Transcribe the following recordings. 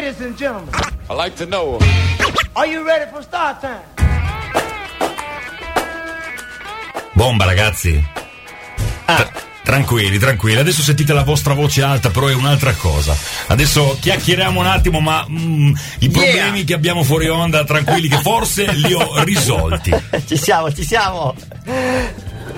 Ladies and gentlemen, I like to know. are you ready for start time? Bomba, ragazzi. Tra- tranquilli, tranquilli. Adesso sentite la vostra voce alta, però è un'altra cosa. Adesso chiacchieriamo un attimo, ma mm, i problemi che abbiamo fuori onda, tranquilli, che forse li ho risolti. ci siamo, ci siamo.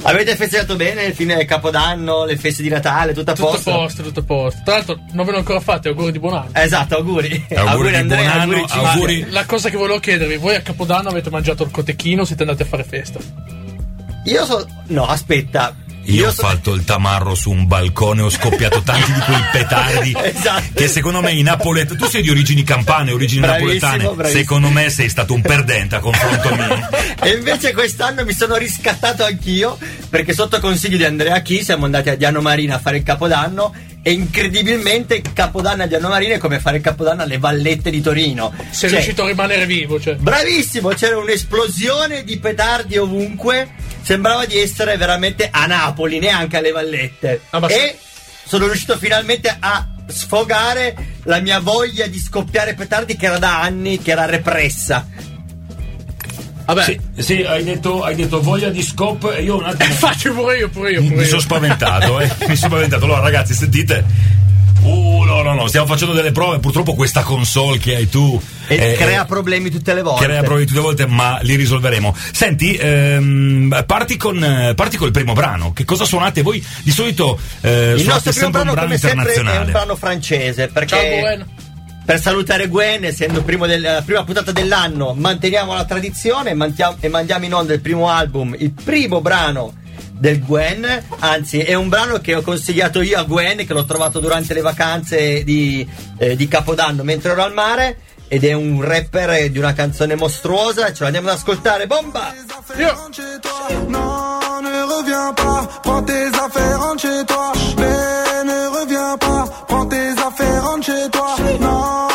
Avete festeggiato bene il fine del Capodanno, le feste di Natale, tutto a Tutto a posto? posto, tutto a posto. Tra l'altro, non ve l'ho ancora fatto, auguri di buon anno. Esatto, auguri. Auguri di Andrea, buon anno, Cinzia. auguri. La cosa che volevo chiedervi, voi a Capodanno avete mangiato il cotechino o siete andati a fare festa? Io so. No, aspetta. Io, ho so- fatto il tamarro su un balcone, ho scoppiato tanti di quei petardi Esatto. che secondo me i napoletani, tu sei di origini campane, origini Bravissimo, napoletane, bravissimo. secondo me sei stato un perdente a confronto mio. E invece quest'anno mi sono riscattato anch'io perché sotto consiglio di Andrea Chi siamo andati a Diano Marina a fare il Capodanno e incredibilmente il Capodanno a Diano Marina è come fare il Capodanno alle Vallette di Torino. Sei Cioè, riuscito a rimanere vivo, cioè. Bravissimo, c'era un'esplosione di petardi ovunque. Sembrava di essere veramente a Napoli, neanche alle Vallette. Ah, e sono riuscito finalmente a sfogare la mia voglia di scoppiare petardi che era da anni, che era repressa. Vabbè, Sì, sì, hai detto, hai detto voglia di scop e io un attimo faccio pure io, pure io, pure mi io. sono spaventato, eh. mi sono spaventato. Allora ragazzi, sentite. Uh, no, no, no, stiamo facendo delle prove. Purtroppo questa console che hai tu E eh, crea problemi tutte le volte. crea problemi tutte le volte, ma li risolveremo. Senti, ehm, parti, con, eh, parti col primo brano. Che cosa suonate voi? Di solito eh, Il suonate nostro primo sempre brano, un brano come sempre, è un internazionale. brano francese. Perché Ciao, Gwen. per salutare Gwen, essendo il primo del- la prima puntata dell'anno, manteniamo la tradizione e mantia- e mandiamo in onda il primo album, il primo brano del Gwen, anzi è un brano che ho consigliato io a Gwen, che l'ho trovato durante le vacanze di, eh, di Capodanno mentre ero al mare. Ed è un rapper di una canzone mostruosa, ce l'andiamo ad ascoltare, bomba! Io. Non, ne reviens pas. Prends tes affaires, rentre chez toi. Mais ne reviens pas. Prends tes affaires, rentre chez toi. Non,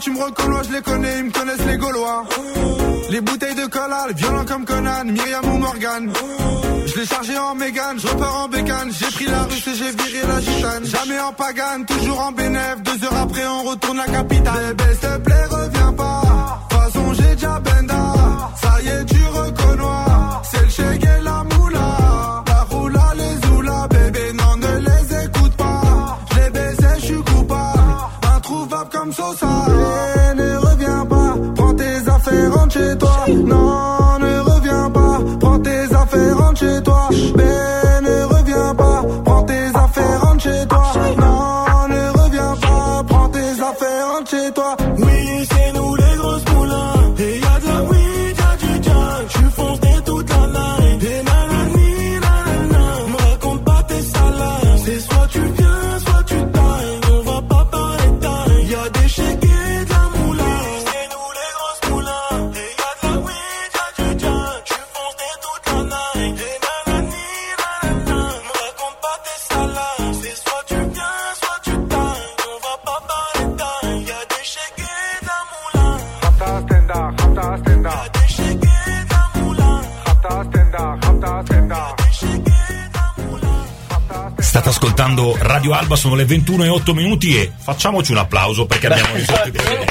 Tu me reconnais, je les connais, ils me connaissent les Gaulois. Les bouteilles de cola, violents comme Conan, Myriam ou Morgan. Je l'ai chargé en Mégane, je repars en bécane. J'ai pris la russe et j'ai viré la gitane. Jamais en pagane, toujours en bénéf. Deux heures après, on retourne la capitale. Bébé, s'il te plaît, reviens pas. De toute façon, j'ai. Ça y est, tu reconnais. Radio Alba, sono le 21 e 8 minuti e facciamoci un applauso perché abbiamo risolto i problemi.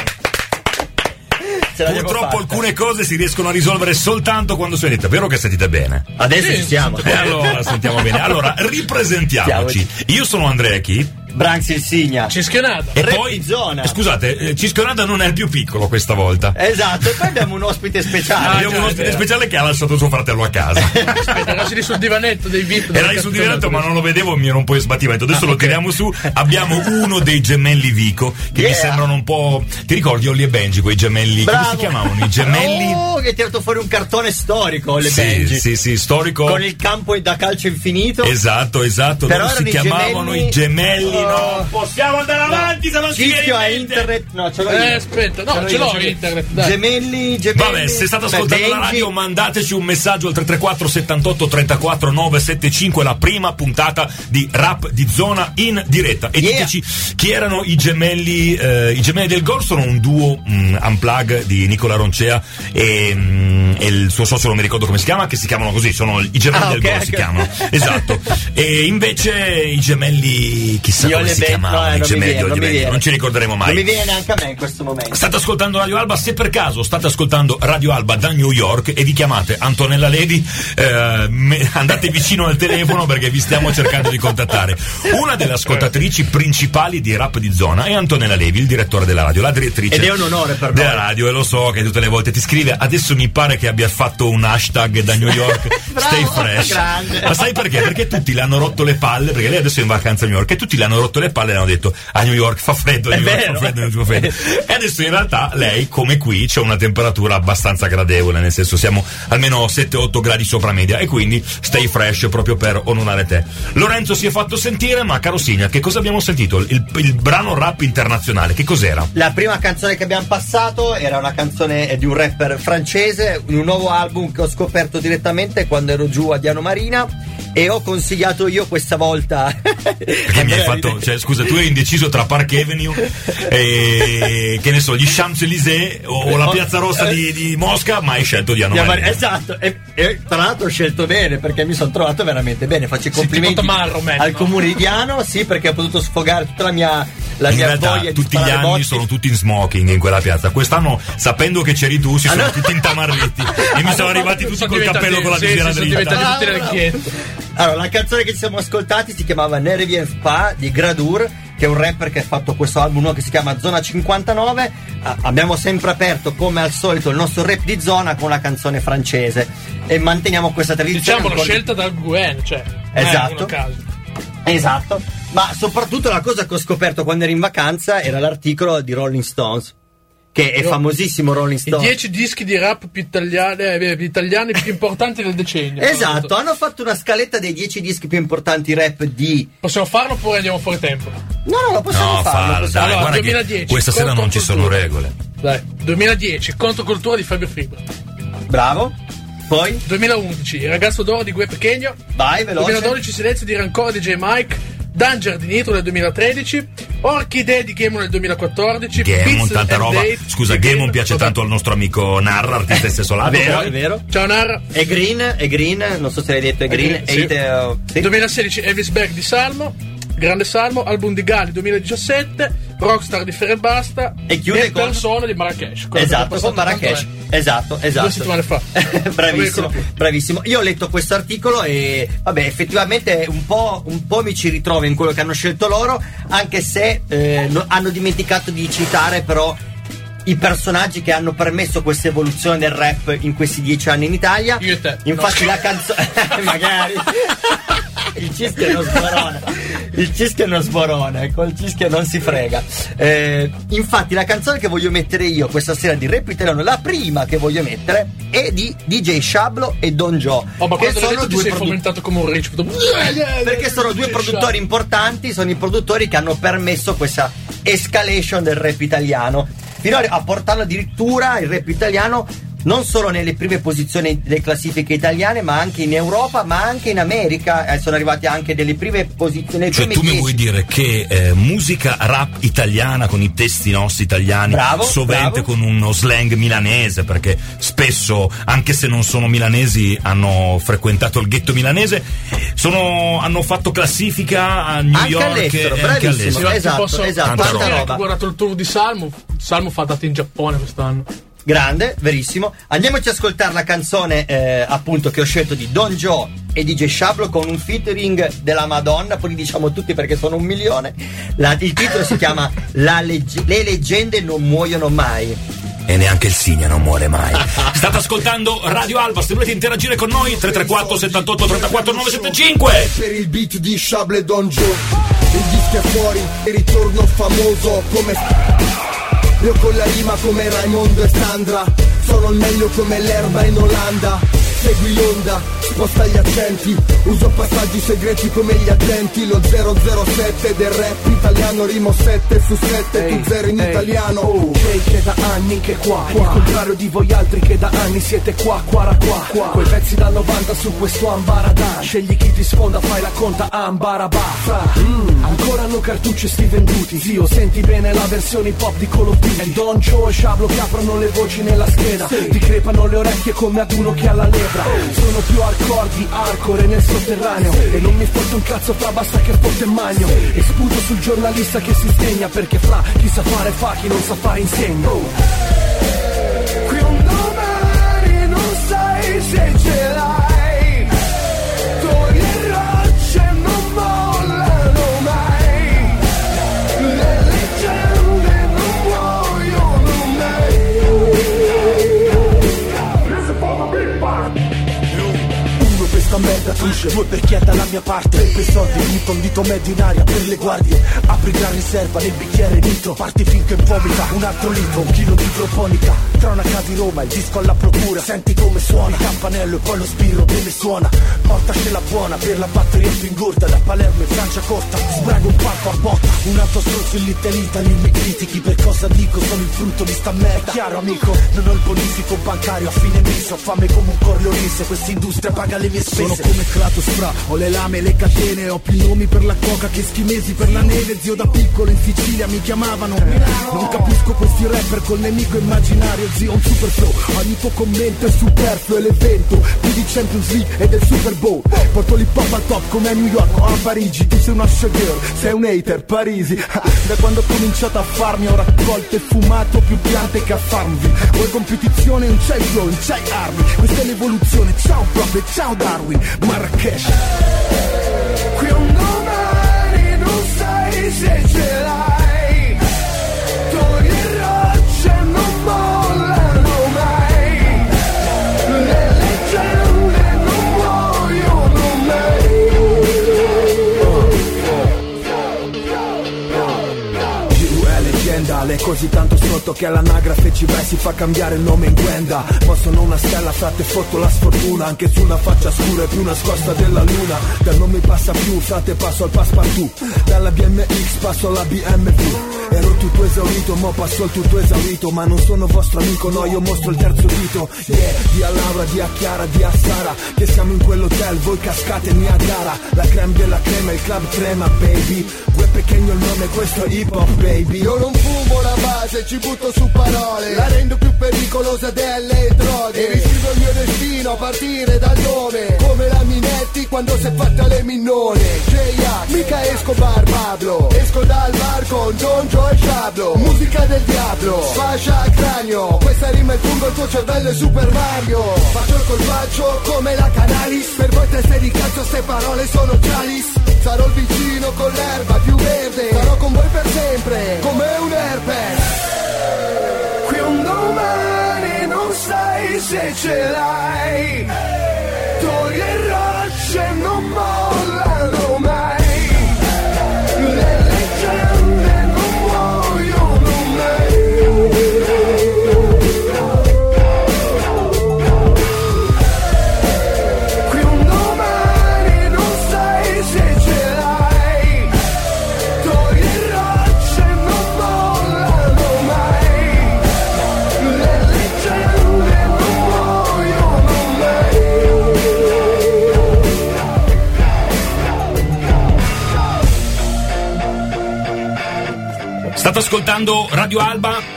Ce l'abbiamo Purtroppo alcune cose si riescono a risolvere soltanto quando sentite. Vero che sentite bene? Adesso Sì, ci siamo. E allora sentiamo bene. Allora, ripresentiamoci. Io sono Andrea Chi. Branks il Signa. Cischionata. E Re poi, di zona. scusate, eh, Cisconada non è il più piccolo questa volta. Esatto, e poi abbiamo un ospite speciale. Abbiamo già, un ospite vero. speciale che ha lasciato suo fratello a casa. Aspetta, era lì sul divanetto dei VIP. Era lì sul diretto, ma non lo vedevo, mi ero un po' in sbattimento. Adesso Ah, lo ok. tiriamo su. Abbiamo uno dei gemelli Vico, che mi Yeah. sembrano un po'. Ti ricordi Olli e Benji, quei gemelli? Bravo. Come si chiamavano? I gemelli. Oh, che hai tirato fuori un cartone storico, le sì, Benji. sì, sì, storico. Con il campo da calcio infinito. Esatto, esatto. Però Loro si i chiamavano gemelli- i gemelli. Oh. No, possiamo andare avanti se non si viene Cischio in a mente. internet. No, ce l'ho io. Eh, aspetta, no, ce l'ho io, internet, dai. Gemelli, gemelli. Vabbè, se state Beh, ascoltando la radio, mandateci un messaggio al 334 78 34 975, la prima puntata di Rap di Zona in diretta. E Yeah. diteci chi erano i gemelli, eh, i gemelli del Gol. Sono un duo mm, unplug di Nicola Roncea e, mm, e il suo socio, non mi ricordo come si chiama, che si chiamano così, sono i gemelli Ah, del ok, Gol, ok. si chiamano. Esatto. E invece i gemelli, chissà Io come si Ben- chiamavano, no, i non mi gemelli, viene, non non ci ricorderemo mai. Non mi viene neanche a me in questo momento. State ascoltando Radio Alba, se per caso state ascoltando Radio Alba da New York e vi chiamate Antonella Levi, eh, me- andate vicino al telefono perché vi stiamo cercando di contattare. Una delle ascoltatrici principali di Rap di Zona è Antonella Levi, il direttore della radio, la direttrice Ed è un onore per della noi. radio e lo so che tutte le volte ti scrive. Adesso mi pare che abbia fatto un hashtag da New York, Stay Bravo, Fresh. grande. Ma sai perché? Perché tutti le hanno rotto le palle, perché lei adesso è in vacanza a New York e tutti le hanno rotto le palle e hanno detto a New York fa freddo, New York vero. fa freddo, New York fa freddo. E adesso in realtà lei, come qui, c'è una temperatura abbastanza gradevole, nel senso siamo almeno 7-8 gradi sopra media e quindi stay fresh proprio per onorare te. Lorenzo si è fatto sentire, ma caro Signa, che cosa abbiamo sentito? Il, il brano rap internazionale, che cos'era? La prima canzone che abbiamo passato era una canzone di un rapper francese, un nuovo album che ho scoperto direttamente quando ero giù a Diano Marina e ho consigliato io questa volta. Perché mi hai fatto, cioè, scusa, tu eri indeciso tra Park Avenue e che ne so, gli Champs-Élysées o, o la Piazza Rossa di, di Mosca, ma hai scelto di. Marina, Esatto, e, e tra l'altro ho scelto bene perché mi sono trovato veramente bene. Faccio i complimenti man, al no? comune di Diano, sì, perché ho potuto sfogare tutta la mia, la In mia realtà voglia di tutti gli anni botti. sono tutti in smoking in quella piazza. Quest'anno, sapendo che c'eri tu, si sono Allora- tutti intamarriti e mi sono arrivati tutti Sono col cappello con la visiera sì, sono dritta. diventati tutti. Allora, la canzone che ci siamo ascoltati si chiamava Ne Revient Spa di Gradur, che è un rapper che ha fatto questo album nuovo che si chiama Zona 59. Ah, abbiamo sempre aperto, come al solito, il nostro rap di zona con la canzone francese e manteniamo questa tradizione. Diciamo ancora- scelta dal Gwen, cioè. Esatto. Esatto, ma soprattutto la cosa che ho scoperto quando ero in vacanza era l'articolo di Rolling Stones, che è Io- famosissimo Rolling I Stones. 10 dischi di rap più italiani, eh, italiani più importanti del decennio. Esatto, hanno fatto una scaletta dei 10 dischi più importanti rap di... Possiamo farlo oppure andiamo fuori tempo? No, no, lo possiamo No, farlo. possiamo- dai, Allora, guarda che 2010, questa sera non ci sono regole. Dai, 2010, Controcultura di Fabio Fibra. Bravo. Poi, 2011, Il ragazzo d'oro di Gue Pechegno. vai, veloce. 2012, Silenzio di Rancore di J. Mike. Danger di Nitro nel 2013. Orchidee di Game nel 2014. Gamon, tanta roba. Date Scusa, Gamon piace Vabbè. tanto al nostro amico Narra, artista in stesso lato. Vero, è vero. Ciao Narra. E Green, e Green, non so se l'hai detto, è Green. Sì. Eight, eh, sì. 2016 Elvis Berg di Salmo, Grande Salmo, album di Gali 2017, Rockstar di Ferebasta E chiude con- Persona di Marrakesh. Esatto, con Marrakesh. Esatto, esatto. Due settimane fa. bravissimo, bravissimo. Io ho letto questo articolo e vabbè, effettivamente un po', un po' mi ci ritrovo in quello che hanno scelto loro, anche se eh, no- hanno dimenticato di citare però i personaggi che hanno permesso questa evoluzione del rap in questi dieci anni in Italia. Io e te. Infatti No. la canzone magari il cischio è uno sborone il cischio è uno sborone col cischio non si frega Eh, infatti la canzone che voglio mettere io questa sera di rap italiano la prima che voglio mettere è di DJ Shablo e Don Joe Oh, ma che sono due sei produ- come un rich. perché sono due produttori importanti, sono i produttori che hanno permesso questa escalation del rap italiano. Fino a portarlo addirittura il rap italiano non solo nelle prime posizioni delle classifiche italiane, ma anche in Europa, ma anche in America. Eh, sono arrivati anche nelle prime posizioni. Cioè, prime tu mi 10. vuoi dire che eh, musica rap italiana con i testi nostri italiani, Bravo, sovente bravo. con uno slang milanese, perché spesso, anche se non sono milanesi, hanno frequentato il ghetto milanese, sono- hanno fatto classifica a New Anche York all'estero, e anche all'estero. Esatto, posso, esatto, tanta roba. ho guardato il tour di Salmo. Salmo fa date in Giappone quest'anno. Grande, verissimo. Andiamoci a ascoltare la canzone eh, appunto che ho scelto di Don Joe e DJ Shablo con un featuring della Madonna, poi li diciamo tutti perché sono un milione. La- il titolo si chiama La legge- Le leggende non muoiono mai. E neanche il Signa non muore mai. State ascoltando Radio Alba, se volete interagire con noi 334 78 34 975. per il beat di Shable Don Joe Il disco è fuori e ritorno famoso come Io con la rima come Raimondo e Sandra. Sono il meglio come l'erba in Olanda Segui l'onda, sposta gli accenti Uso passaggi segreti come gli agenti. Lo 007 del rap italiano Rimo 7 su 7, tu zero in italiano. Oh, Jay che da anni che qua, Il contrario di voi altri che da anni siete qua, qua, qua, qua. Quei pezzi da 90 su questo ambaradan Scegli chi ti sfonda, fai la conta ambarabaffa mm, Ancora hanno cartucce sti venduti. Zio, senti bene la versione hip hop di Call of Duty. E Don Joe e Shablo che aprono le voci nella scheda. Ti crepano le orecchie come ad uno che ha la lepra Sono più hardcore di hardcore nel sotterraneo. E non mi fotte un cazzo fra basta che fotte magno E sputo sul giornalista che si sdegna Perché fra chi sa fare fa, chi non sa fare insegna. Qui un domani non sai se ce l'hai trusce, due per chi è dalla mia parte. Per soldi dito, un dito medio in aria per le guardie. Apri gran riserva nel bicchiere nitro Parti finché vomita un altro litro, un chilo di idroponica. Tra una casa di Roma, il disco alla procura. Senti come suona, il campanello e poi lo spiro che le suona. Portacela buona per la batteria più ingorda Da Palermo in Francia corta, sbrago un palco a botta Un altro stronzo in Little Italy. Mi critichi Per cosa dico, sono il frutto di sta merda. Chiaro amico, non ho il bonifico bancario a fine mese. Ho fame come un corleonese, questa industria paga le mie spese. Sono come Kratos fra, ho le lame e le catene Ho più nomi per la coca che schimesi per la neve. Zio da piccolo in Sicilia mi chiamavano. Non capisco questi rapper col nemico immaginario. Zio un super flow, ogni tuo commento è superfluo È l'evento, più di Champions League e del Super Bowl. Porto l'hip hop al top come a New York o a Parigi. Tu sei una showgirl, sei un hater, Parisi. Da quando ho cominciato a farmi ho raccolto e fumato più piante che a Farmville Vuoi competizione, non c'hai flow, non c'hai armi. Questa è l'evoluzione, ciao proprio, ciao Darwin. Marrakesh Qui un domani non sai se ce l'hai è così tanto sotto che all'anagrafe ci vai si fa cambiare il nome in Gwenda. Ma sono una stella, frate, fotto la sfortuna Anche sulla faccia scura e più nascosta della luna. Da non mi passa più, frate, passo al passepartout. Dalla BMX passo alla BMW Ero tutto esaurito, mo passo al tutto esaurito. Ma non sono vostro amico, no, io mostro il terzo dito. Yeah, di a Laura, di a Chiara, di a Sara Che siamo in quell'hotel, voi cascate a gara La creme della crema, il club trema, baby. Gue pequeño il nome, questo è hip hop, baby. Io non fumo la base, ci butto su parole. La rendo più pericolosa delle droghe. E riscrivo il mio destino a partire dal nome Come la Minetti quando si è fatta le minnone J.A. mica Escobar Pablo. Esco dal bar con John Joe e Shablo Musica del diavolo, sfascia al cranio. Questa rima è fungo, il tuo cervello è Super Mario. Faccio il colpaccio come la Canalis. Per voi teste di cazzo ste parole sono chalice Sarò il vicino con l'erba più verde. Sarò con voi per sempre, come un herpes Qui un domani non sai se ce l'hai. Torri e rocce non State ascoltando Radio Alba?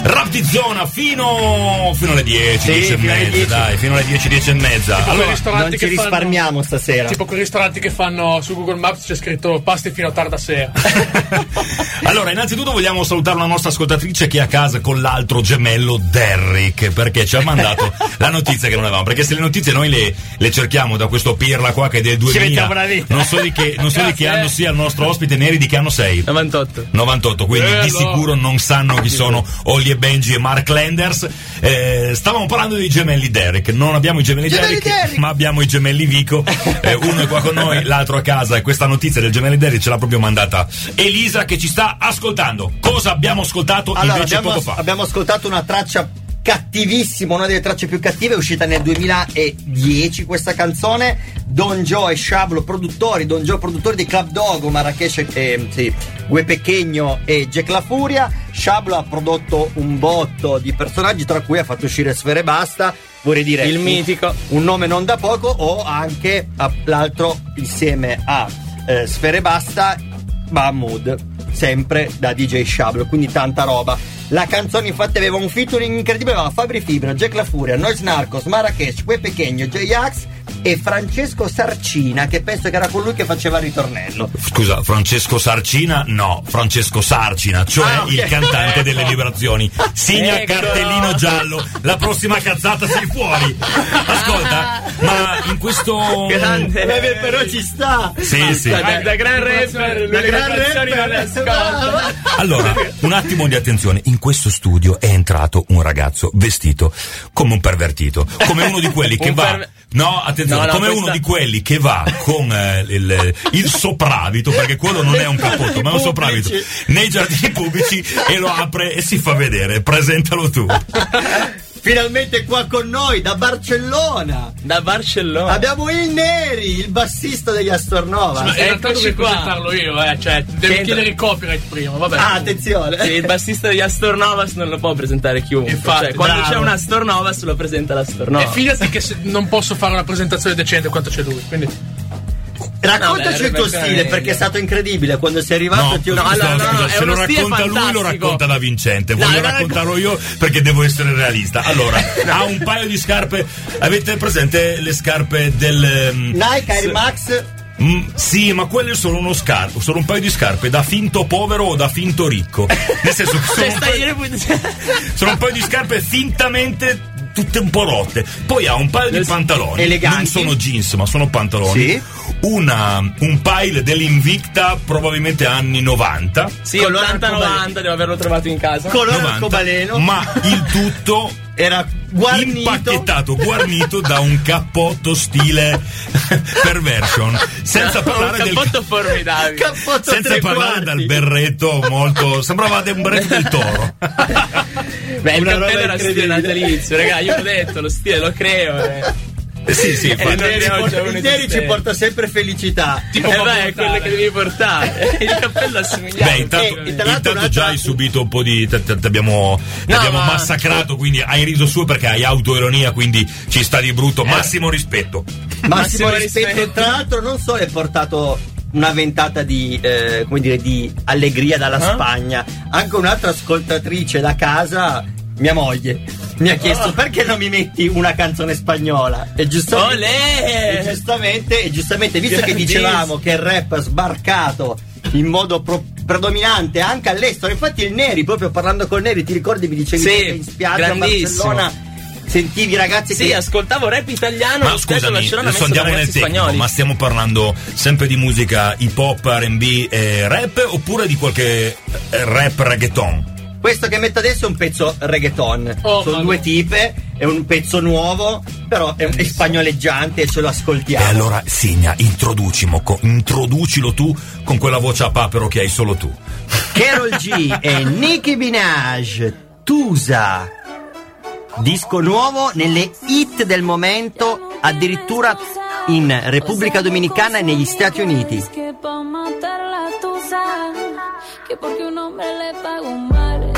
Rap di zona fino, fino alle 10, Sì, 10 e mezza, 10. dai, fino alle 10, 10 e mezza. Quei Allora, ristoranti Non ci fanno- risparmiamo stasera. Tipo quei ristoranti che fanno su Google Maps c'è scritto pasti fino a tarda sera. allora, innanzitutto vogliamo salutare una nostra ascoltatrice che è a casa con l'altro gemello Derrick, perché ci ha mandato la notizia che non avevamo. Perché se le notizie noi le, le cerchiamo da questo pirla qua che è del 2000, mettiamo la vita. non so di che, non so di che anno sia il nostro ospite, Neri di che anno sei? 98. 98, quindi Eh, di no. sicuro non sanno chi sono Ollie e Benji e Mark Landers. Eh, stavamo parlando dei gemelli Derek. Non abbiamo i gemelli, Gemelli Derek, Derrick! ma abbiamo i gemelli Vico. Eh, uno è qua con noi, l'altro a casa. E questa notizia del gemelli Derek ce l'ha proprio mandata Elisa che ci sta ascoltando. Cosa abbiamo ascoltato Allora, invece abbiamo, poco fa? abbiamo ascoltato una traccia cattivissima, una delle tracce più cattive, è uscita nel 2010 questa canzone. Don Joe e Shablo produttori, Don Joe produttori di Club Dogo, Marrakesh, eh, sì, Gue Pechegno e Jack La Furia. Shablo ha prodotto un botto di personaggi, tra cui ha fatto uscire Sfere Basta. Vorrei dire Il mitico. un nome non da poco, o anche l'altro insieme a eh, Sfere Basta, Mahmood, sempre da DJ Shablo, quindi tanta roba. La canzone infatti aveva un featuring incredibile, aveva Fabri Fibra, Jack La Furia, Noise Narcos, Marrakesh, Que Pechegno, J-Ax e Francesco Sarcina, che penso che era colui che faceva il ritornello. Scusa, Francesco Sarcina? No, Francesco Sarcina, cioè Ah, ok. il cantante delle vibrazioni. Segna Ecco. cartellino giallo, la prossima cazzata sei fuori. Ascolta, ma in questo. Grande. Eh, però ci sta! Sì, sì. Da, da gran rapper, Da le gran canzoni non le rapper. Allora, un attimo di attenzione. In questo studio è entrato un ragazzo vestito come un pervertito, come uno di quelli che Un va. perver- No, attenzione, No, no, come questa- uno di quelli che va con eh, il, il sopravvito, perché quello non è un cappotto, ma è un sopravvito, nei giardini pubblici e lo apre e si fa vedere. Presentalo tu. Finalmente qua con noi da Barcellona! Da Barcellona. Abbiamo il Neri, il bassista degli Astornova. Ma in realtà qua. presentarlo io, eh. Cioè, devo C'entra. chiedere il copyright prima, vabbè. Ah, attenzione! Sì, il bassista degli Astornovas non lo può presentare chiunque. Infatti, cioè, quando bravo. c'è un Astornovas lo presenta l'Astornova. E fidati che se- non posso fare una presentazione decente quanto c'è lui. Quindi. Raccontaci il tuo stile perché è stato incredibile quando sei arrivato No, ti ho no, visto- allora, no, no, è se lo racconta lui lo racconta da vincente. No, Voglio no, raccontarlo io perché devo essere realista. Allora, ha un paio di scarpe. Avete presente le scarpe del. ehm, Nike Air Max Mm, sì, ma quelle sono uno scarpo, sono un paio di scarpe da finto povero o da finto ricco. Nel senso che sono, un paio, sono un paio di scarpe fintamente tutte un po' rotte. Poi ha un paio di pantaloni. eleganti. Non sono jeans, ma sono pantaloni. Sì. Una, un pile dell'Invicta, probabilmente anni 90. Sì, Colore 80-90 devo averlo trovato in casa. colore 90, arcobaleno ma il tutto era guarnito impacchettato, guarnito da un cappotto stile perversion. Senza parlare un del cappotto formidabile. cappotto senza parlare quarti. dal berretto molto sembrava un berretto del toro Beh, il Una roba cappello era stile natalizio, raga, io l'ho detto, lo stile lo creo. Eh. Eh, sì sì Eh, Il Neri ci porta sempre felicità Tipo, eh beh, è quello che devi portare. Il cappello assomiglia. Beh, intanto, E- tra l'altro intanto un'altra- già hai subito un po' di. Ti abbiamo, No, abbiamo ma- massacrato, quindi hai riso su perché hai autoironia, quindi ci sta di brutto. Eh. Massimo rispetto. massimo Massimo rispetto rispetto. tra l'altro non solo hai portato una ventata di eh, come dire di allegria dalla Ah? Spagna anche un'altra ascoltatrice da casa mia moglie mi ha chiesto perché non mi metti una canzone spagnola e giustamente e giustamente, e giustamente visto che dicevamo che il rap ha sbarcato in modo pro- predominante anche all'estero infatti il Neri proprio parlando con Neri ti ricordi mi dicevi Sì, che in spiaggia a. Barcellona sentivi ragazzi Sì, che ascoltavo rap italiano Ma scusami, adesso andiamo nel tecnico, spagnoli. ma stiamo parlando sempre di musica hip hop, RB e rap oppure di qualche rap reggaeton? Questo che metto adesso è un pezzo reggaeton. Oh, Sono due tipe, è un pezzo nuovo, però è, è spagnoleggiante e ce lo E ascoltiamo. allora Signa, introducimo, co- introducilo tu con quella voce a papero che hai solo tu. Carol G e Nicki Minaj, Tusa. Disco nuovo nelle hit del momento, addirittura in Repubblica Dominicana e negli Stati Uniti. Que pa' matar la tusa, que porque un hombre le paga un mal,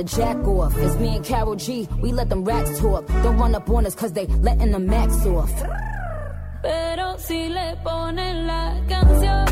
Gotta jack off. It's me and Carol G. We let them racks talk. Don't run up on us cause they letting the max off. Pero si le ponen la canción,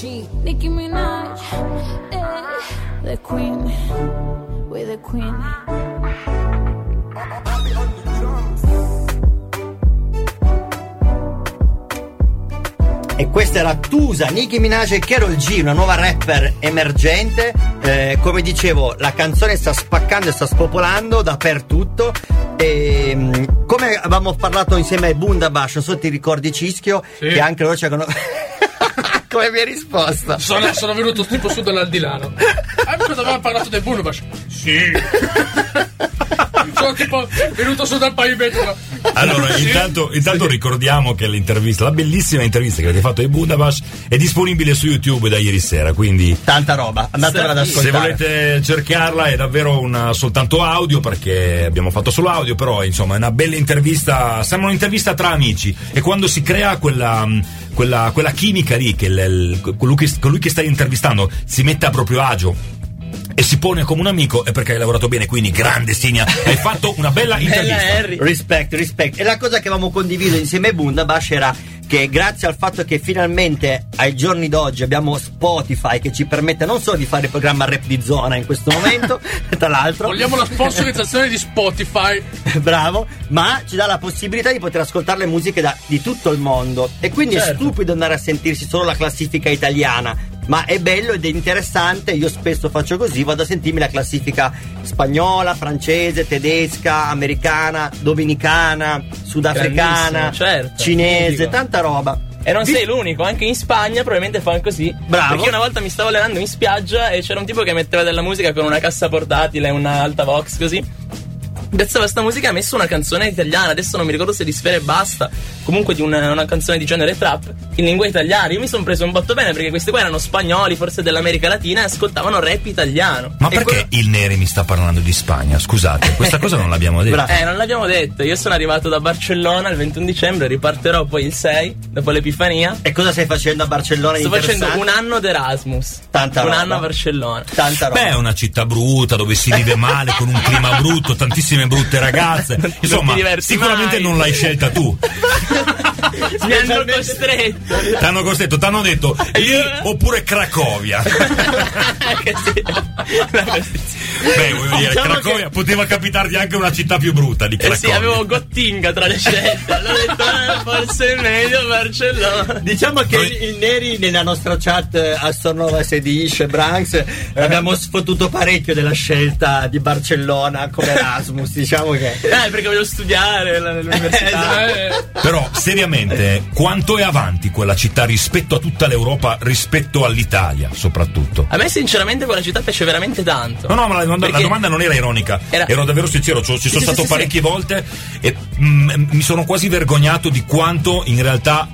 Nicki Minaj, ey, the Queen, we're the Queen. E questa era Tusa, Nicki Minaj e Carol G, una nuova rapper emergente. Eh, come dicevo, la canzone sta spaccando e sta spopolando dappertutto. E, mh, come avevamo parlato insieme ai Bundabash, non so se ti ricordi Cischio, che anche loro c'erano. come mi hai risposto? Sono, sono venuto tipo su dall'aldilano. Ah, quando avevamo parlato del Bunubash? Sì. sono tipo venuto su dal pavimento. Allora, Sì. intanto, intanto ricordiamo che l'intervista, la bellissima intervista che avete fatto ai Bundabash è disponibile su YouTube da ieri sera, quindi Tanta roba, andatevela ad se ascoltare. volete cercarla è davvero una, soltanto audio perché abbiamo fatto solo audio, però insomma è una bella intervista, sembra un'intervista tra amici e quando si crea quella, mh, quella, quella chimica lì, che il- il- colui, che, colui che stai intervistando si mette a proprio agio e si pone come un amico è perché hai lavorato bene, quindi grande Signa, hai fatto una bella intervista. Rispetto, rispetto. E la cosa che avevamo condiviso insieme a Bundabash era che grazie al fatto che finalmente ai giorni d'oggi abbiamo Spotify che ci permette non solo di fare il programma rap di zona in questo momento, tra l'altro, Vogliamo la sponsorizzazione di Spotify. bravo, ma ci dà la possibilità di poter ascoltare le musiche da- di tutto il mondo. E quindi è Certo. stupido andare a sentirsi solo la classifica italiana. Ma è bello ed è interessante, io spesso faccio così, vado a sentirmi la classifica spagnola, francese, tedesca, americana, dominicana, sudafricana, certo. cinese, tanta roba. E non sei l'unico, anche in Spagna probabilmente fanno così. Bravo. Perché una volta mi stavo allenando in spiaggia e c'era un tipo che metteva della musica con una cassa portatile, una alta vox così. Piazzava sta musica e ha messo una canzone italiana, adesso non mi ricordo se di Sfere e Basta, comunque di una, una canzone di genere trap, in lingua italiana. Io mi sono preso un botto bene perché questi qua erano spagnoli, forse dell'America Latina, e ascoltavano rap italiano. Ma E perché quello- il Neri mi sta parlando di Spagna? Scusate, questa cosa non l'abbiamo detto. Eh, non l'abbiamo detto, io sono arrivato da Barcellona il 21 dicembre, riparterò poi il 6, dopo l'Epifania. E cosa stai facendo a Barcellona? Sto facendo un anno d'Erasmus. Tanta un roba. anno a Barcellona. Tanta roba. Beh, è una città brutta dove si vive male, con un clima brutto, tantissime brutte ragazze. Insomma, diverti sicuramente mai. non l'hai scelta tu. Mi hanno costretto. T'hanno costretto, t'hanno detto lì oppure Cracovia. Che. Beh, voglio dire, Diciamo Cracovia poteva capitarti anche una città più brutta di Eh Cracovia. sì, avevo Gottinga tra le scelte. Allora ho detto, eh, forse è meglio Barcellona. Diciamo che Noi- il, il Neri nella nostra chat eh, a Stornova Sedisce, Branks, abbiamo sfottuto parecchio della scelta di Barcellona come Erasmus, diciamo che... Eh, perché voglio studiare all'università. Eh, Però, seriamente, quanto è avanti quella città rispetto a tutta l'Europa, rispetto all'Italia, soprattutto? A me sinceramente quella città piace veramente tanto. No, no, ma la domanda, la domanda non era ironica, Era- ero davvero sincero, ci, Sì, sono sì, stato sì, parecchie volte e mm, mi sono quasi vergognato di quanto in realtà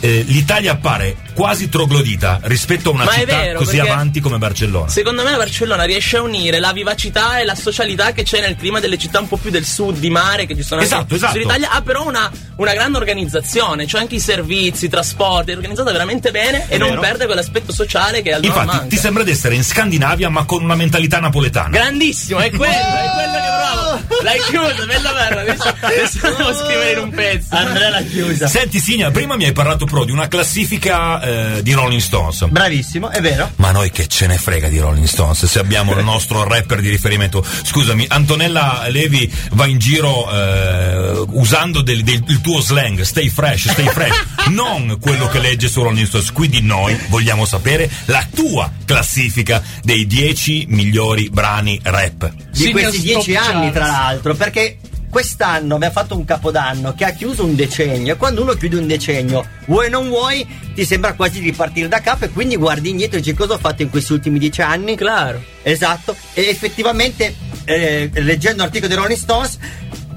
eh, l'Italia appare quasi troglodita rispetto a una Ma è città vero, così avanti come Barcellona. Secondo me Barcellona riesce a unire la vivacità e la socialità che c'è nel clima delle città un po' più del sud, di mare, che ci sono Esatto, anche esatto. L'Italia ha però una, una grande organizzazione, cioè anche i servizi, i trasporti, è organizzata veramente bene e non vero. perde quell'aspetto sociale che al nord Infatti, manca. ti sembra di essere in Scandinavia, ma con una mentalità napoletana. Grandissimo, è quello, è quello che provavo. L'hai chiusa, bella bella. Adesso, adesso devo scrivere in un pezzo. Andrea l'ha chiusa. Senti, Signa, prima mi hai parlato però di una classifica eh, di Rolling Stones. Bravissimo, è vero. Ma noi che ce ne frega di Rolling Stones se abbiamo il nostro rapper di riferimento. Scusami, Antonella Levi va in giro eh, usando del- del- il tuo slang, stay fresh, stay fresh, non quello che legge su Rolling Stones. Quindi noi vogliamo sapere la tua classifica dei 10 migliori brani rap. Di questi dieci Stop anni, Charts. tra l'altro, perché quest'anno abbiamo fatto un capodanno che ha chiuso un decennio. E quando uno chiude un decennio, vuoi o non vuoi, ti sembra quasi di ripartire da capo e quindi guardi indietro e dici cosa ho fatto in questi ultimi dieci anni. Claro. Esatto, e effettivamente eh, leggendo l'articolo di Rolling Stones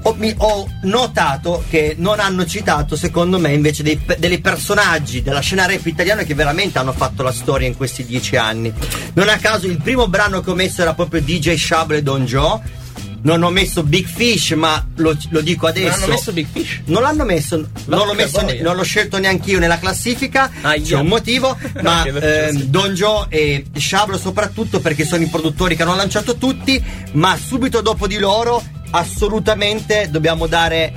ho, mi- ho notato che non hanno citato, secondo me, invece dei, dei personaggi della scena rap italiana che veramente hanno fatto la storia in questi dieci anni. Non a caso il primo brano che ho messo era proprio DJ Shable e Don Joe. Non ho messo Big Fish, ma lo, lo dico adesso. Non hanno messo Big Fish. Non l'hanno messo, non l'ho, messo ne- non l'ho scelto neanche io nella classifica. Aia. C'è un motivo, ma ehm, Don Joe e Shablo soprattutto perché sono i produttori che hanno lanciato tutti, ma subito dopo di loro assolutamente dobbiamo dare,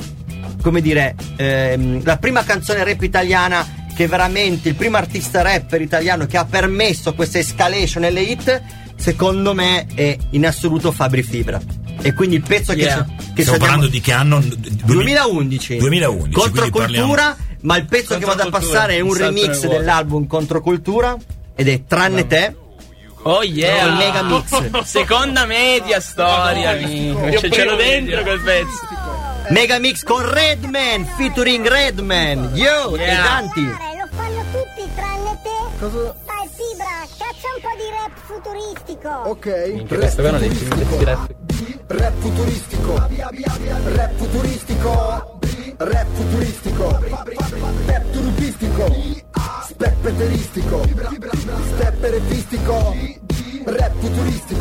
come dire, ehm, la prima canzone rap italiana che veramente il primo artista rapper italiano che ha permesso questa escalation nelle hit, secondo me è in assoluto Fabri Fibra. E quindi il pezzo Yeah. che, che Stiamo parlando di che anno? 2011 2011, Controcultura ma il pezzo che vado a passare è un un remix dell'album Controcultura ed è Tranne te Oh yeah. Il mega mix. Seconda media storia, amico. Io Ce, l'ho dentro quel pezzo. Mega mix con Redman featuring Redman yo e Yeah. Danti Guarda, lo fanno tutti tranne te. Dai, Fibra, caccia un po' di rap futuristico. Ok. questo qua non è film di rap. Rap futuristico. Rap futuristico. Rap futuristico. Pep turupistico. Speppeteristico. Stepperefistico. Rap futuristico.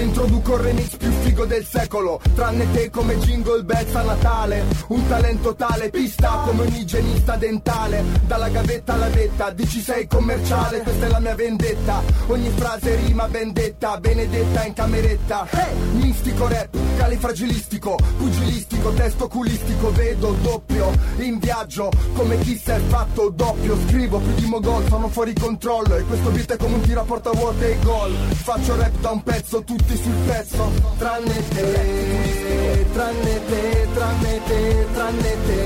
Introduco il remix più figo del secolo Tranne te come jingle bells a Natale. Un talento tale, pista come un igienista dentale. Dalla gavetta alla vetta, dici sei commerciale Questa è la mia vendetta. Ogni frase rima ben detta Benedetta in cameretta. Mistico rap, califragilistico Pugilistico, testo culistico Vedo doppio, in viaggio Come chi si è fatto doppio Scrivo più di mogol, sono fuori controllo E questo beat è come un tiro a porta vuota e gol. Faccio rap da un pezzo, tutti sul pezzo Tranne te, tranne te, tranne te, tranne te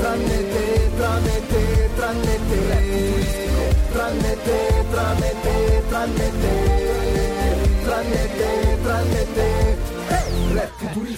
Tranne te, tranne te, tranne te Tranne te, tranne te, tranne te Tranne te, tranne te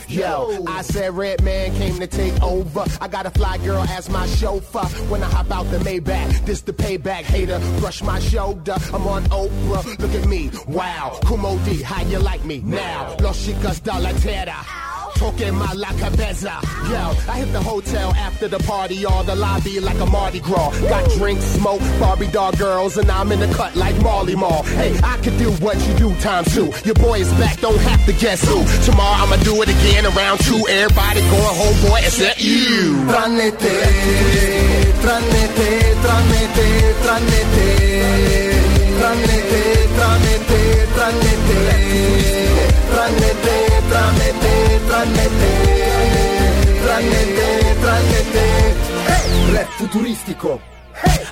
Yo, I said Red Man came to take over. I got a fly girl as my chauffeur. When I hop out the Maybach, this the payback. Hater, brush my shoulder. I'm on Oprah. Look at me, wow. Kumo D, how you like me now? Los chicas de la tierra. Talking my la cabeza. Yo, I hit the hotel after the party all the lobby like a Mardi Gras. Got drinks, smoke, Barbie doll girls, and I'm in the cut like Marley Marl. Hey, I can do what you do times two. Your boy is back, don't have to guess who. Tomorrow I'ma do it again around two. Everybody going home, boy, except you. Tranne te, tranne te, tranne te, tranne te Tranne te, tranne te, tranne te Tranne te, tranne te, tranne te Tranne te, tranne te. Hey! Rap futuristico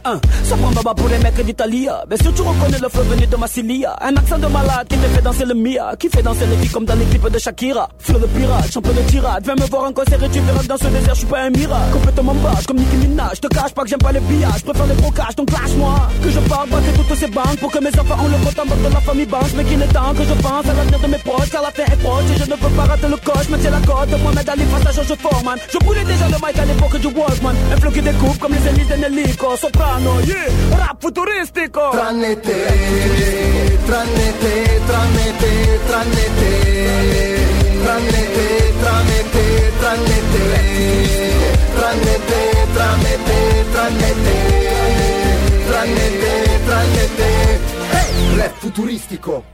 Hein, ça prend baba pour les mecs d'Italia. Bien sûr, tu reconnais le flow venu de Massilia. Un accent de malade qui te fait danser le Mia. Qui fait danser les filles comme dans les clips de Shakira. Flow de pirate, champion de tirade. Viens me voir en concert et tu verras dans ce désert, je suis pas un miracle. Complètement bâche comme Nicki Minaj. Je te cache pas que j'aime pas les pillages. Je préfère les brocages, donc lâche-moi. Que je parle, battre toutes ces banques pour que mes enfants ont le compte en de la famille banque. Mais qu'il est temps que je pense à l'avenir de mes proches. Car la fin est proche et je ne peux pas rater le coche. Mais c'est la cote. Mohamed Ali face à George Foreman. Je brûlais déjà le mic à l'époque du Walkman. Un flow qui découpe comme les élites d'Enelico. Soprano, italiano, yeah, rap futuristico. Tranne te, tranne te, tranne te, tranne te, tranne te, tranne te, tranne te, tranne te, tranne te, tranne te, tranne te, tranne te, rap futuristico.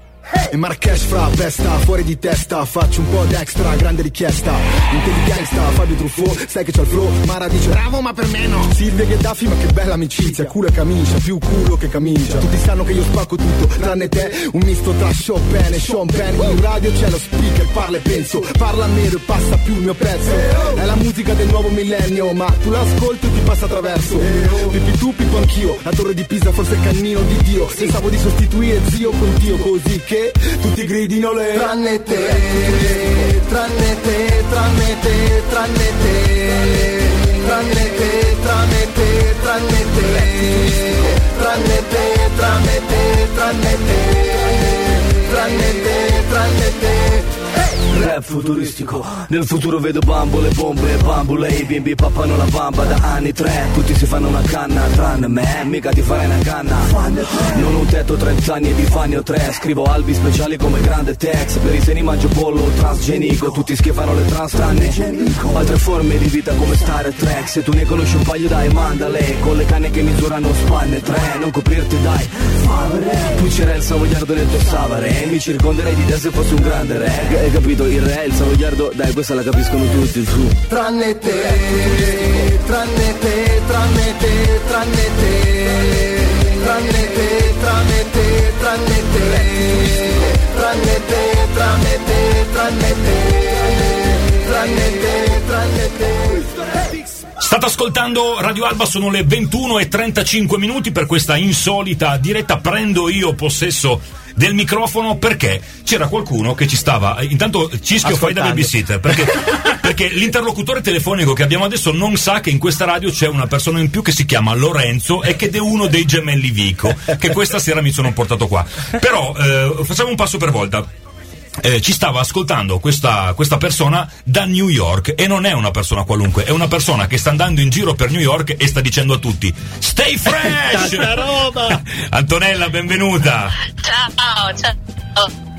E Marrakesh fra festa, fuori di testa Faccio un po' d'extra, grande richiesta. Intelligenza, Fabio Truffaut Sai che c'ho il flow, Mara dice Bravo ma per me no. Silvia Gheddafi ma che bella amicizia. Culo e camicia, più culo che camicia. Tutti sanno che io spacco tutto, tranne te. Un misto tra Chopin e Sean Penn. In radio c'è lo speaker, parla e penso. Parla nero e passa più il mio pezzo. È la musica del nuovo millennio Ma tu l'ascolti e ti passa attraverso. Pippi tu, pippo anch'io La torre di Pisa forse è il cannino di Dio. Pensavo di sostituire zio con Dio Così che tutti gridino le Tranne te, tranne te, tranne te, tranne te, tranne te, tranne te, tranne te, tranne te, tranne te, tranne te, tranne te, tranne te. Rap futuristico. Nel futuro vedo bambole, bombe, bambole I bimbi pappano la bamba da anni tre. Tutti si fanno una canna, tranne me. Mica ti farai una canna. Non ho un tetto, 30 anni e di fanni ho tre. Scrivo albi speciali come grande tex Per i seni mangio pollo transgenico. Tutti schifano le trans tranne Altre forme di vita come Star Trek. Se tu ne conosci un paio dai mandale. Con le canne che misurano spanne tre. Non coprirti dai. Puccerei il savoiardo nel tuo savare. Mi circonderei di te se fossi un grande re. Hai capito? Il re, il savoiardo Dai questa la capiscono tutti su Tranne te, tranne te, tranne te, tranne te, tranne te, tranne te, tranne te, tranne te, tranne te, tranne te, tranne te, tranne te. State ascoltando Radio Alba, sono le 21 e 35 minuti per questa insolita diretta. Prendo io possesso del microfono perché c'era qualcuno che ci stava. Intanto Cischio fai da babysitter perché, perché l'interlocutore telefonico che abbiamo adesso non sa che in questa radio c'è una persona in più che si chiama Lorenzo e che è uno dei gemelli Vico, che questa sera mi sono portato qua. Però eh, facciamo un passo per volta. Eh, ci stava ascoltando questa, questa persona da New York e non è una persona qualunque, è una persona che sta andando in giro per New York e sta dicendo a tutti Stay fresh! Antonella, benvenuta! Ciao, ciao,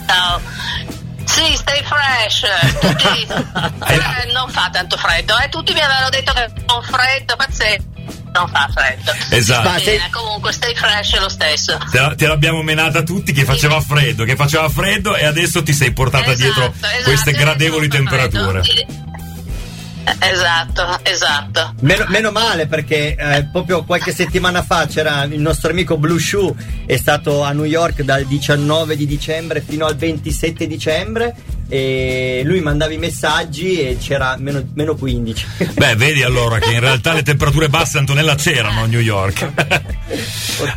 ciao. Sì, stay fresh. Tutti, eh, non fa tanto freddo, eh. Tutti mi avevano detto che fa un freddo, pazzesco. Non fa freddo. Esatto. Va bene, comunque stay fresh lo stesso. Te, la- te l'abbiamo menata tutti che faceva freddo, che faceva freddo e adesso ti sei portata dietro esatto, queste gradevoli freddo. temperature. Esatto, esatto. Meno, meno male perché eh, proprio qualche settimana fa c'era il nostro amico Blue Shoe, è stato a New York dal 19 di dicembre fino al 27 dicembre e lui mandava i messaggi e c'era meno, meno 15. Beh, vedi allora che in realtà le temperature basse Antonella c'erano a New York.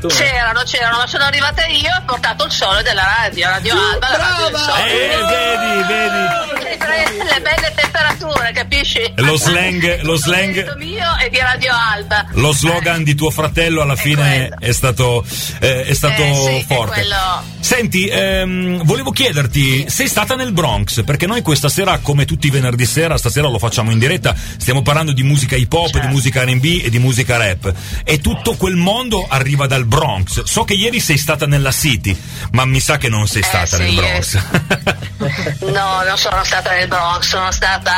C'erano, c'erano, ma sono arrivata io e ho portato il sole della radio, Radio Alba, la radio del sole. Eh, vedi, vedi. Le belle temperature, capisci? Lo slang, lo slang, mio e di Radio Alba. lo slogan di tuo fratello alla fine è stato, eh, è stato Eh, sì, è forte. quello- Senti, ehm, volevo chiederti, sei stata nel Bronx? Perché noi questa sera, come tutti i venerdì sera, stasera lo facciamo in diretta, stiamo parlando di musica hip hop, Certo. di musica RB e di musica rap. E tutto quel mondo arriva dal Bronx. So che ieri sei stata nella City, ma mi sa che non sei stata Eh, sì, nel Bronx. No, non sono stata nel Bronx, sono stata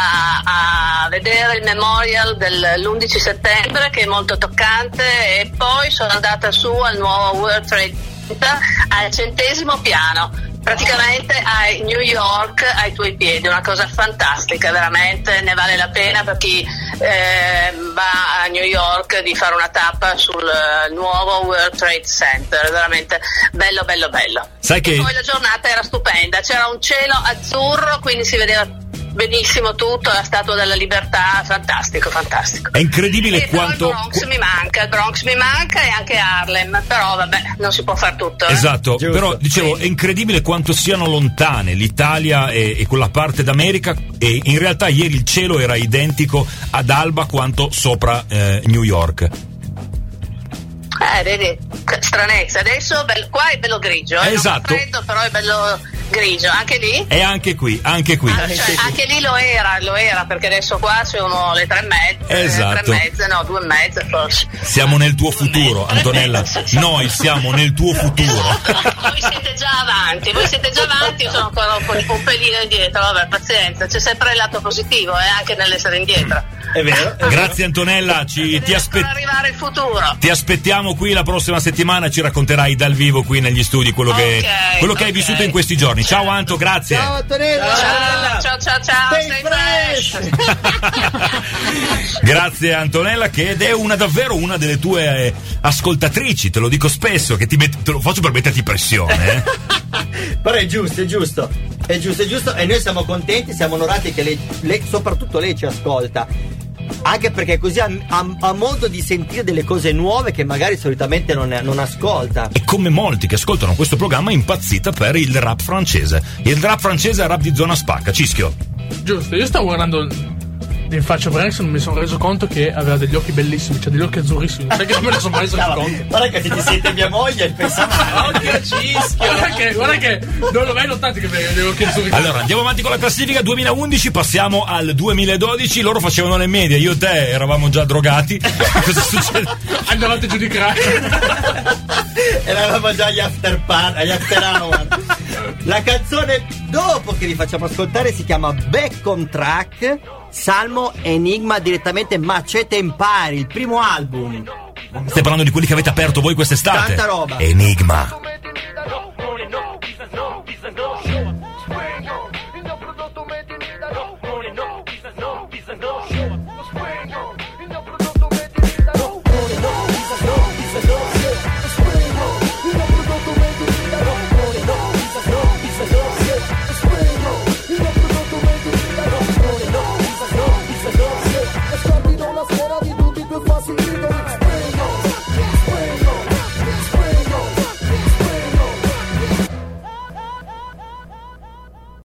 a, a vedere il memorial dell'11 settembre che è molto toccante e poi sono andata su al nuovo World Trade Center al centesimo piano. Praticamente hai New York ai tuoi piedi, una cosa fantastica, veramente ne vale la pena per chi eh, va a New York di fare una tappa sul eh, nuovo World Trade Center, veramente bello bello bello. Sai che- E poi la giornata era stupenda, c'era un cielo azzurro, quindi si vedeva benissimo tutto, la Statua della Libertà, fantastico, fantastico. È incredibile E quanto. il Bronx mi manca, il Bronx mi manca e anche Harlem, però vabbè, non si può fare tutto. eh. Esatto, Giusto. però dicevo, è incredibile quanto siano lontane l'Italia e, e quella parte d'America e in realtà ieri il cielo era identico ad Alba quanto sopra eh, New York. Eh, vedi, stranezza. Adesso bello- qua è bello grigio, eh, Esatto. freddo, però è bello, grigio, anche lì? E anche qui, anche qui. Ah, cioè, anche lì lo era, lo era, perché adesso qua sono le tre e mezza. Esatto. Le tre e mezza, no, due e mezza forse. Siamo nel tuo futuro, Antonella. Noi siamo nel tuo futuro. voi siete già avanti, voi siete già avanti, io sono ancora un, po', un pelino indietro, vabbè, pazienza, c'è sempre il lato positivo, eh, anche nell'essere indietro. È vero. Grazie Antonella, ci, ti, aspe- Per arrivare il futuro. ti aspettiamo qui la prossima settimana, ci racconterai dal vivo qui negli studi quello, che, Ok, quello che hai vissuto in questi giorni. Ciao Anto, grazie. Ciao Antonella. Ciao, ciao, ciao, ciao, stay fresh. Grazie Antonella che ed è una davvero una delle tue eh, ascoltatrici, te lo dico spesso, che ti met- te lo faccio per metterti pressione. eh. Però è giusto, è giusto. È giusto, è giusto. E noi siamo contenti, siamo onorati che lei, lei- soprattutto lei ci ascolta. Anche perché così ha, ha- ha modo di sentire delle cose nuove che magari solitamente non, non ascolta. E come molti che ascoltano questo programma è impazzita per il rap francese. Il rap francese è rap di zona spacca, Cischio. Giusto, io stavo guardando Branks e non mi sono reso conto che aveva degli occhi bellissimi, cioè degli occhi azzurrissimi. Sai che non me ne sono mai reso conto. Guarda che se ti siete mia moglie, pensavo. Occhio cischio! Guarda che, guarda che non l'ho mai notato che aveva degli occhi azzurri. Allora, andiamo avanti con la classifica 2011, passiamo al 2012. Loro facevano le medie, io e te eravamo già drogati. Cosa succede? Andavate giù di crack. Eravamo già agli after par, agli after hour. La canzone dopo che vi facciamo ascoltare si chiama Back on Track, Salmo Enigma direttamente Macete Empire, il primo album. Stai parlando di quelli che avete aperto voi quest'estate? Tanta roba. Enigma.